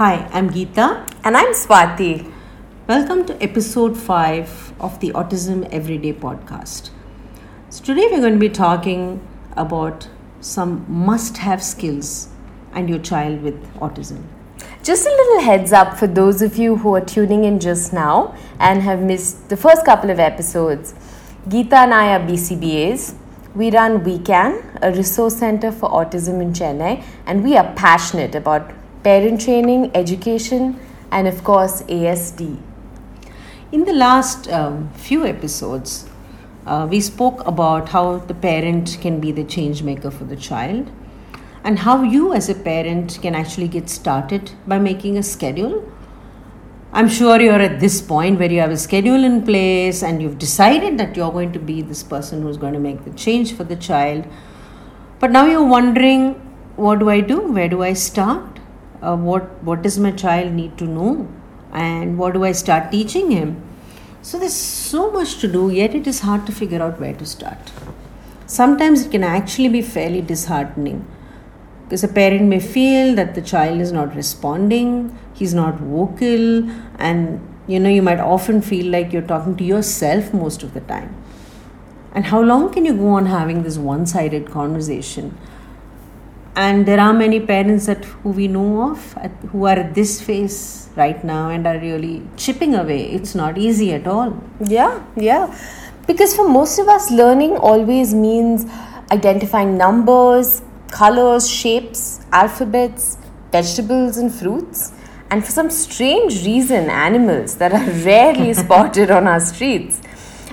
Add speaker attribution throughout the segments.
Speaker 1: Hi, I'm Geeta.
Speaker 2: And I'm Swati.
Speaker 1: Welcome to episode 5 of the Autism Everyday podcast. So, today we're going to be talking about some must have skills and your child with autism.
Speaker 2: Just a little heads up for those of you who are tuning in just now and have missed the first couple of episodes. Geeta and I are BCBAs. We run WeCan, a resource center for autism in Chennai, and we are passionate about parent training, education, and of course, ASD.
Speaker 1: In the last um, few episodes, uh, we spoke about how the parent can be the change maker for the child and how you, as a parent, can actually get started by making a schedule. I'm sure you're at this point where you have a schedule in place and you've decided that you're going to be this person who's going to make the change for the child. But now you're wondering, what do I do? Where do I start? Uh, what what does my child need to know? And what do I start teaching him? So there's so much to do, yet it is hard to figure out where to start. Sometimes it can actually be fairly disheartening because a parent may feel that the child is not responding, he's not vocal, and you know, you might often feel like you're talking to yourself most of the time. And how long can you go on having this one sided conversation? And there are many parents that who we know of at, who are at this phase right now and are really chipping away. It's not easy at all.
Speaker 2: Yeah, yeah. Because for most of us, learning always means identifying numbers, colors, shapes, alphabets, vegetables, and fruits. And for some strange reason, animals that are rarely spotted on our streets.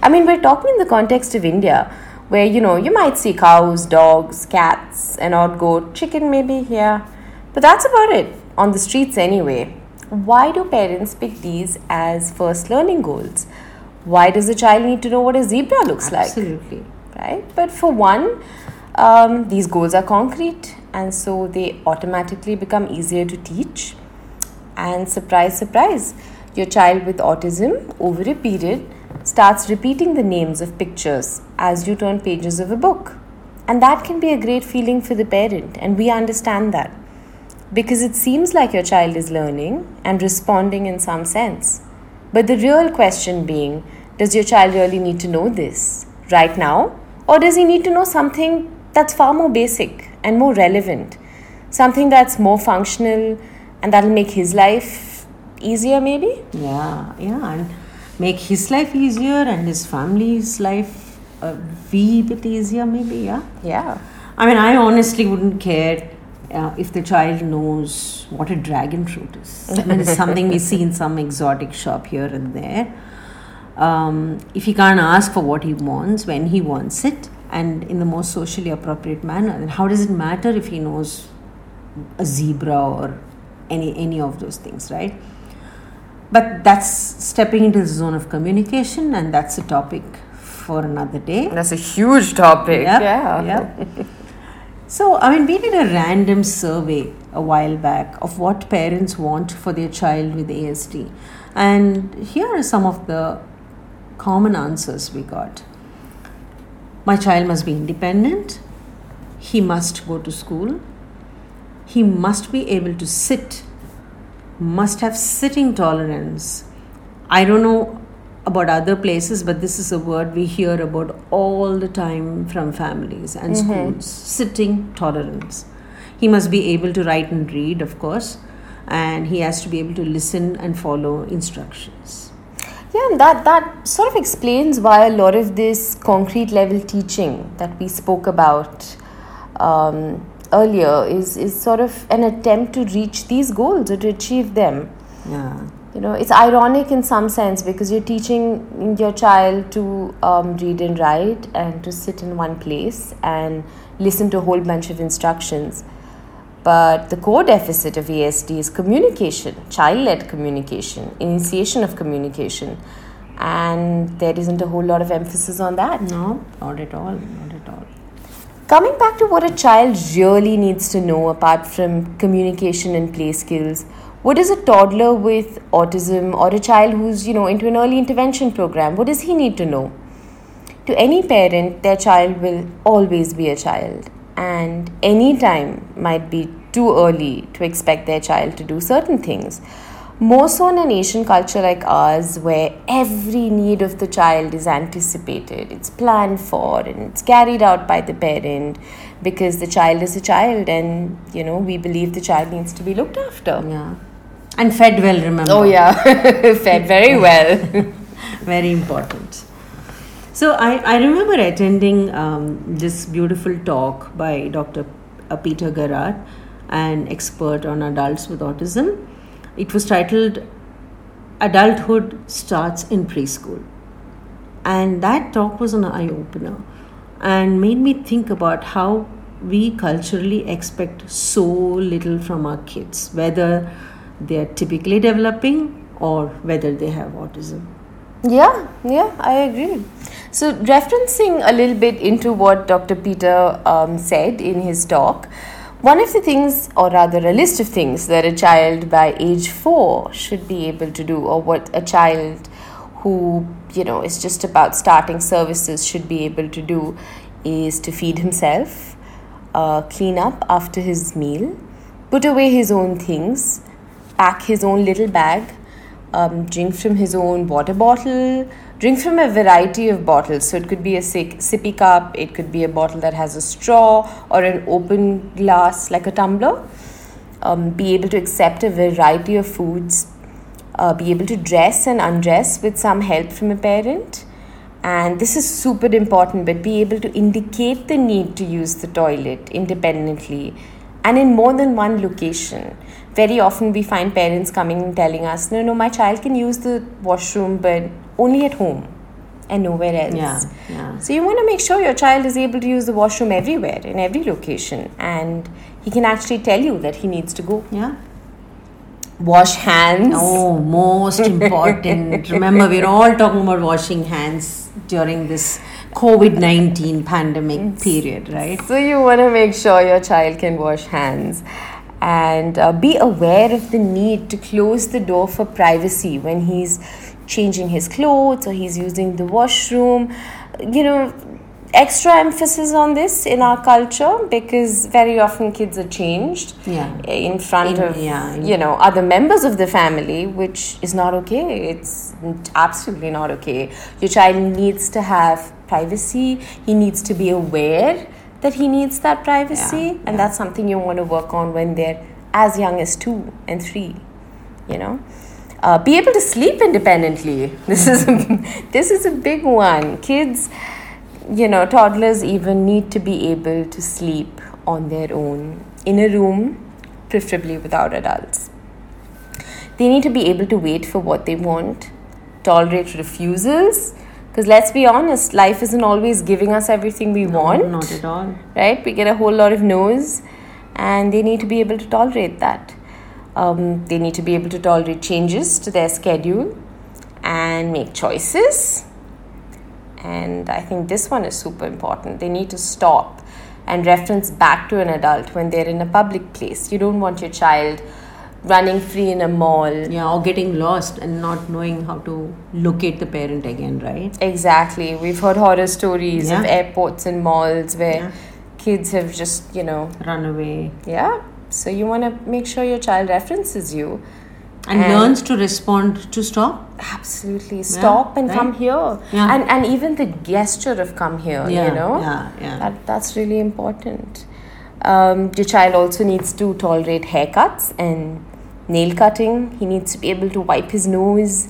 Speaker 2: I mean, we're talking in the context of India where you know you might see cows, dogs, cats, an odd goat, chicken maybe, yeah. But that's about it on the streets anyway. Why do parents pick these as first learning goals? Why does the child need to know what a zebra looks
Speaker 1: Absolutely.
Speaker 2: like? Absolutely. Right? But for one, um, these goals are concrete and so they automatically become easier to teach. And surprise, surprise, your child with autism over a period starts repeating the names of pictures as you turn pages of a book. And that can be a great feeling for the parent, and we understand that because it seems like your child is learning and responding in some sense. But the real question being does your child really need to know this right now, or does he need to know something that's far more basic and more relevant? Something that's more functional and that'll make his life easier, maybe?
Speaker 1: Yeah, yeah. Make his life easier and his family's life a wee bit easier, maybe. Yeah.
Speaker 2: Yeah.
Speaker 1: I mean, I honestly wouldn't care uh, if the child knows what a dragon fruit is. I mean, it's something we see in some exotic shop here and there. Um, if he can't ask for what he wants when he wants it and in the most socially appropriate manner, then how does it matter if he knows a zebra or any any of those things, right? But that's stepping into the zone of communication, and that's a topic for another day.
Speaker 2: That's a huge topic.
Speaker 1: Yep,
Speaker 2: Yeah.
Speaker 1: yep. So, I mean, we did a random survey a while back of what parents want for their child with ASD. And here are some of the common answers we got. My child must be independent. He must go to school. He must be able to sit, must have sitting tolerance. I don't know about other places, but this is a word we hear about all the time from families and schools sitting tolerance. He must be able to write and read, of course, and he has to be able to listen and follow instructions.
Speaker 2: Yeah, and that, that sort of explains why a lot of this concrete level teaching that we spoke about um, earlier is, is sort of an attempt to reach these goals or to achieve them.
Speaker 1: Yeah.
Speaker 2: You know, it's ironic in some sense because you're teaching your child to um, read and write and to sit in one place and listen to a whole bunch of instructions. But the core deficit of ASD is communication, child led communication, initiation of communication. And there isn't a whole lot of emphasis on that.
Speaker 1: No, not at all. Not at all.
Speaker 2: Coming back to what a child really needs to know apart from communication and play skills, what does a toddler with autism or a child who's, you know, into an early intervention program, what does he need to know? To any parent, their child will always be a child, and any time might be too early to expect their child to do certain things. More so in an Asian culture like ours, where every need of the child is anticipated, it's planned for, and it's carried out by the parent because the child is a child, and you know, we believe the child needs to be looked after.
Speaker 1: Yeah. And fed well, remember.
Speaker 2: Oh, yeah, fed very well.
Speaker 1: Very important. So I, I remember attending um, this beautiful talk by Dr. uh, Peter Gerhardt, an expert on adults with autism. It was titled Adulthood Starts in Preschool. And that talk was an eye opener and made me think about how we culturally expect so little from our kids, whether they are typically developing or whether they have autism.
Speaker 2: Yeah, yeah, I agree. So, referencing a little bit into what Dr. Peter um, said in his talk, one of the things, or rather a list of things, that a child by age four should be able to do, or what a child who, you know, is just about starting services should be able to do, is to feed himself, uh, clean up after his meal, put away his own things, pack his own little bag, um, drink from his own water bottle, drink from a variety of bottles. So it could be a sippy cup, it could be a bottle that has a straw or an open glass like a tumbler. Um, be able to accept a variety of foods, uh, be able to dress and undress with some help from a parent. And this is super important, but be able to indicate the need to use the toilet independently and in more than one location very often we find parents coming and telling us, no, no, my child can use the washroom, but only at home and nowhere else.
Speaker 1: Yeah, yeah.
Speaker 2: So you want to make sure your child is able to use the washroom everywhere, in every location, and he can actually tell you that he needs to go.
Speaker 1: Yeah.
Speaker 2: Wash hands.
Speaker 1: Oh, most important. Remember, we're all talking about washing hands during this COVID 19 pandemic period, right?
Speaker 2: So you want to make sure your child can wash hands and uh, be aware of the need to close the door for privacy when he's changing his clothes or he's using the washroom. You know, extra emphasis on this in our culture because very often kids are changed
Speaker 1: Yeah.
Speaker 2: in front
Speaker 1: In-
Speaker 2: of
Speaker 1: yeah, in-
Speaker 2: you know other members of the family which is not okay. It's absolutely not okay. Your child needs to have privacy. He needs to be aware that he needs that privacy.
Speaker 1: Yeah,
Speaker 2: and
Speaker 1: yeah.
Speaker 2: that's something you want to work on when they're as young as 2 and 3 you know? Uh, be able to sleep independently. This is a, this is a big one. Kids you know, toddlers even need to be able to sleep on their own in a room, preferably without adults. They need to be able to wait for what they want, tolerate refusals, because let's be honest, life isn't always giving us everything we want,
Speaker 1: Not at all.
Speaker 2: right? We get a whole lot of no's, and they need to be able to tolerate that. Um, they need to be able to tolerate changes to their schedule and make choices and I think this one is super important. They need to stop and reference back to an adult when they're in a public place. You don't want your child running free in a mall.
Speaker 1: Yeah, or getting lost and not knowing how to locate the parent again, right?
Speaker 2: Exactly. We've heard horror stories of airports and malls where
Speaker 1: Yeah.
Speaker 2: kids have just, you know,
Speaker 1: Run away.
Speaker 2: yeah. So you want to make sure your child references you.
Speaker 1: And,
Speaker 2: And-
Speaker 1: learns to respond to stop.
Speaker 2: Absolutely. Stop and
Speaker 1: right.
Speaker 2: come here.
Speaker 1: Yeah.
Speaker 2: And and even the gesture of come here,
Speaker 1: Yeah,
Speaker 2: you know?
Speaker 1: yeah, yeah.
Speaker 2: That, that's really important. Um, your child also needs to tolerate haircuts and nail cutting. He needs to be able to wipe his nose,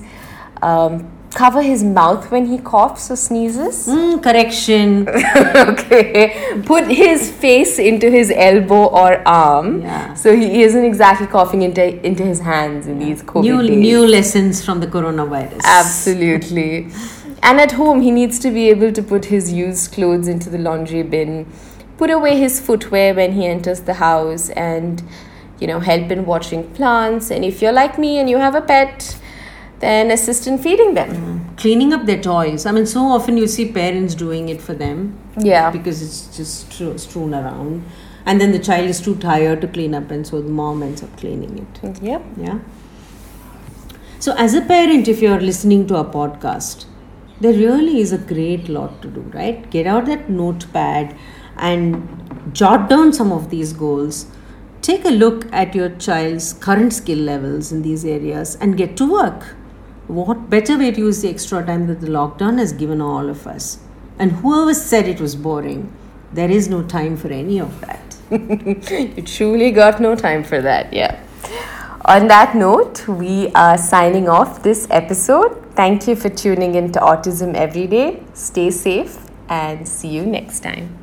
Speaker 2: um, cover his mouth when he coughs or sneezes.
Speaker 1: Mm, correction.
Speaker 2: okay. Put his face into his elbow or arm.
Speaker 1: Yeah.
Speaker 2: So he isn't exactly coughing into, into his hands in these COVID
Speaker 1: new
Speaker 2: days.
Speaker 1: new lessons from the coronavirus.
Speaker 2: Absolutely. And at home, he needs to be able to put his used clothes into the laundry bin, put away his footwear when he enters the house, and you know, help in watering plants. And if you're like me and you have a pet, then assist in feeding them.
Speaker 1: Cleaning up their toys. I mean, so often you see parents doing it for them
Speaker 2: Yeah.
Speaker 1: because it's just strewn around. And then the child is too tired to clean up, and so the mom ends up cleaning it.
Speaker 2: Yep.
Speaker 1: Yeah. So, as a parent, if you're listening to a podcast, there really is a great lot to do, right? Get out that notepad and jot down some of these goals. take a look at your child's current skill levels in these areas and get to work. What better way to use the extra time that the lockdown has given all of us? And whoever said it was boring, there is no time for any of that.
Speaker 2: you truly got no time for that, yeah. On that note, we are signing off this episode. Thank you for tuning in to Autism Every Day. Stay safe and see you next time.